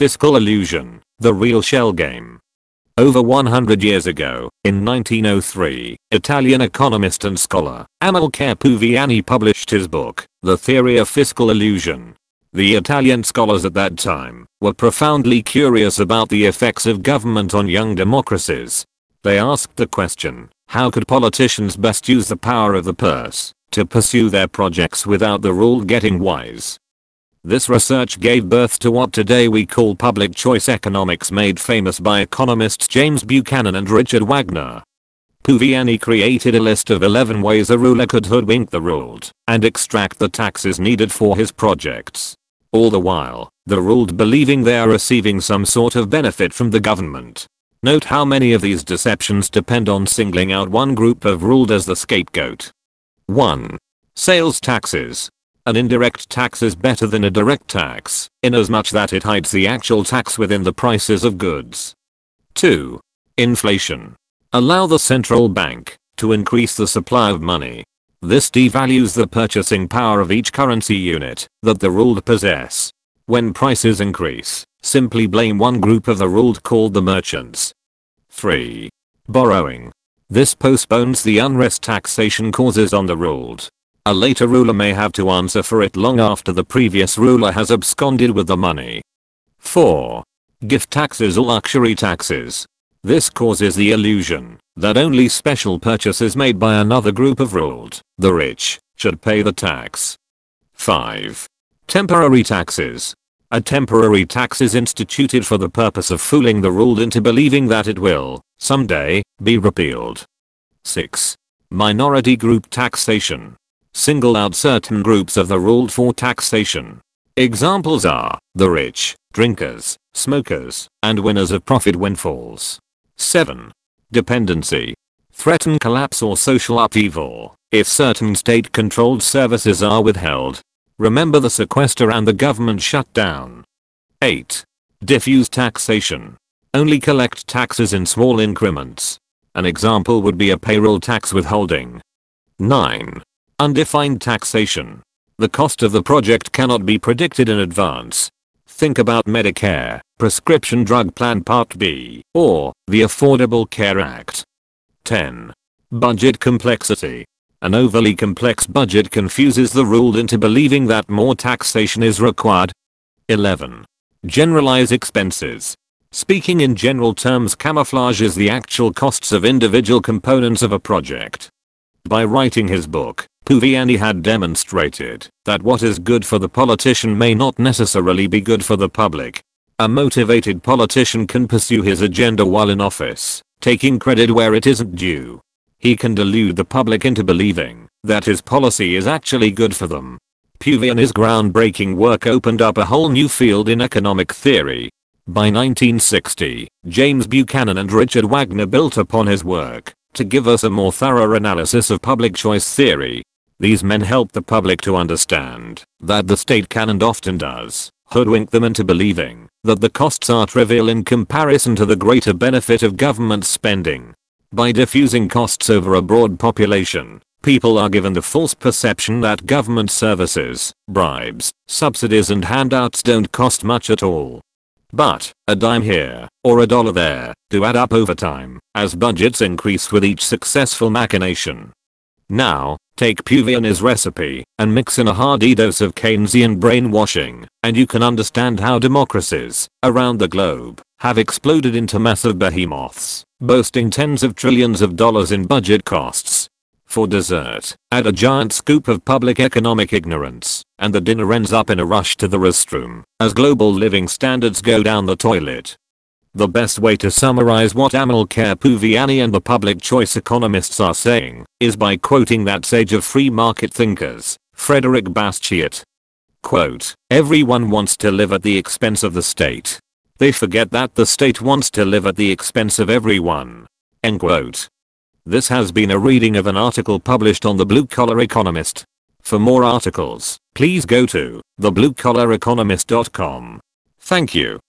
Fiscal illusion, the real shell game. Over 100 years ago, in 1903, Italian economist and scholar Amilcare Puviani published his book, The Theory of Fiscal Illusion. The Italian scholars at that time were profoundly curious about the effects of government on young democracies. They asked the question, how could politicians best use the power of the purse to pursue their projects without the rule getting wise? This research gave birth to what today we call public choice economics made famous by economists James Buchanan and Richard Wagner. Puviani created a list of 11 ways a ruler could hoodwink the ruled and extract the taxes needed for his projects. All the while, the ruled believing they are receiving some sort of benefit from the government. Note how many of these deceptions depend on singling out one group of ruled as the scapegoat. 1. Sales taxes. An indirect tax is better than a direct tax, inasmuch that it hides the actual tax within the prices of goods. 2. Inflation. Allow the central bank to increase the supply of money. This devalues the purchasing power of each currency unit that the ruled possess. When prices increase, simply blame one group of the ruled called the merchants. 3. Borrowing. This postpones the unrest taxation causes on the ruled. A later ruler may have to answer for it long after the previous ruler has absconded with the money. 4. Gift taxes or luxury taxes. This causes the illusion that only special purchases made by another group of ruled, the rich, should pay the tax. 5. Temporary taxes. A temporary tax is instituted for the purpose of fooling the ruled into believing that it will, someday, be repealed. 6. Minority group taxation. Single out certain groups of the ruled for taxation. Examples are the rich, drinkers, smokers, and winners of profit windfalls. 7. Dependency. Threaten collapse or social upheaval if certain state-controlled services are withheld. Remember the sequester and the government shutdown. 8. Diffuse taxation. Only collect taxes in small increments. An example would be a payroll tax withholding. 9. Undefined taxation. The cost of the project cannot be predicted in advance. Think about Medicare, Prescription Drug Plan Part B, or the Affordable Care Act. 10. Budget complexity. An overly complex budget confuses the ruled into believing that more taxation is required. 11. Generalize expenses. Speaking in general terms camouflages the actual costs of individual components of a project. By writing his book, Puviani had demonstrated that what is good for the politician may not necessarily be good for the public. A motivated politician can pursue his agenda while in office, taking credit where it isn't due. He can delude the public into believing that his policy is actually good for them. Puviani's groundbreaking work opened up a whole new field in economic theory. By 1960, James Buchanan and Richard Wagner built upon his work to give us a more thorough analysis of public choice theory these men help the public to understand that the state can and often does hoodwink them into believing that the costs are trivial in comparison to the greater benefit of government spending. By diffusing costs over a broad population, people are given the false perception that government services, bribes, subsidies and handouts don't cost much at all. But, a dime here, or a dollar there, do add up over time, as budgets increase with each successful machination. Now, take Puviani's recipe and mix in a hearty dose of Keynesian brainwashing, and you can understand how democracies around the globe have exploded into massive behemoths, boasting tens of trillions of dollars in budget costs. For dessert, add a giant scoop of public economic ignorance, and the dinner ends up in a rush to the restroom as global living standards go down the toilet. The best way to summarize what Amilcare Puviani and the public choice economists are saying is by quoting that sage of free market thinkers, Frederick Bastiat. Quote, everyone wants to live at the expense of the state. They forget that the state wants to live at the expense of everyone. End quote. This has been a reading of an article published on the Blue Collar Economist. For more articles, please go to thebluecollareconomist.com. Thank you.